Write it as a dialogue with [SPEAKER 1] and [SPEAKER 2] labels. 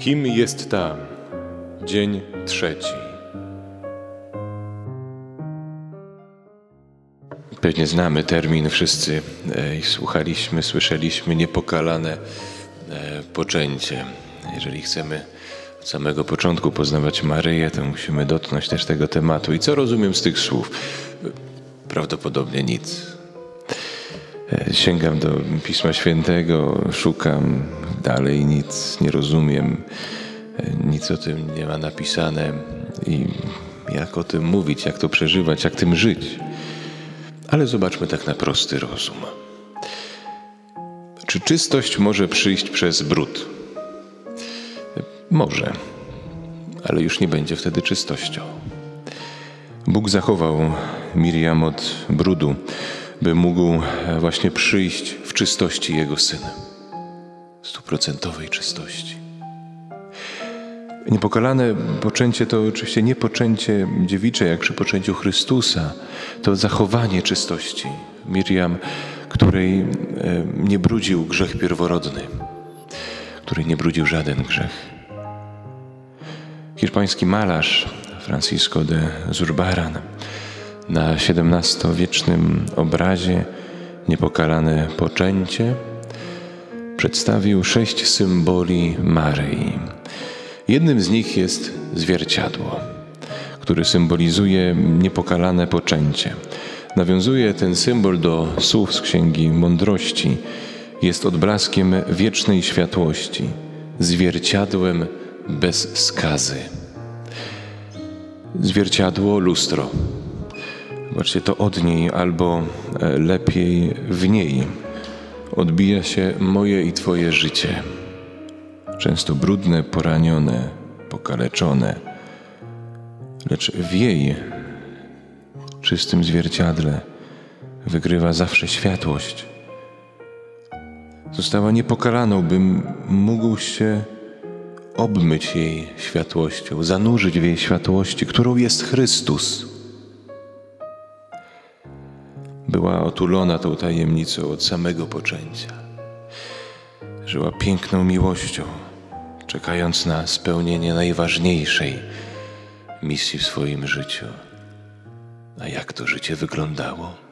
[SPEAKER 1] Kim jest ta? Dzień trzeci. Pewnie znamy termin wszyscy e, i słuchaliśmy, słyszeliśmy niepokalane e, poczęcie. Jeżeli chcemy od samego początku poznawać Maryję, to musimy dotknąć też tego tematu. I co rozumiem z tych słów? Prawdopodobnie nic. E, Sięgam do Pisma Świętego, szukam dalej, nic nie rozumiem, nic o tym nie ma napisane i jak o tym mówić, jak to przeżywać, jak tym żyć. Ale zobaczmy tak na prosty rozum. Czy czystość może przyjść przez brud? Może, ale już nie będzie wtedy czystością. Bóg zachował Miriam od brudu, by mógł właśnie przyjść w czystości Jego Syna. Stuprocentowej czystości. Niepokalane poczęcie to oczywiście nie poczęcie dziewicze, jak przy poczęciu Chrystusa. To zachowanie czystości. Miriam, której e, nie brudził grzech pierworodny, której nie brudził żaden grzech. Hiszpański malarz Francisco de Zurbaran na XVII-wiecznym obrazie Niepokalane poczęcie przedstawił sześć symboli Maryi. Jednym z nich jest zwierciadło, który symbolizuje niepokalane poczęcie. Nawiązuje ten symbol do słów z Księgi Mądrości. Jest odblaskiem wiecznej światłości, zwierciadłem bez skazy. Zwierciadło, lustro. Zobaczcie, to od niej, albo e, lepiej w niej odbija się moje i Twoje życie. Często brudne, poranione, pokaleczone, lecz w jej czystym zwierciadle wygrywa zawsze światłość. Została niepokalaną, bym mógł się obmyć jej światłością, zanurzyć w jej światłości, którą jest Chrystus. Była otulona tą tajemnicą od samego poczęcia. Żyła piękną miłością, czekając na spełnienie najważniejszej misji w swoim życiu. A jak to życie wyglądało?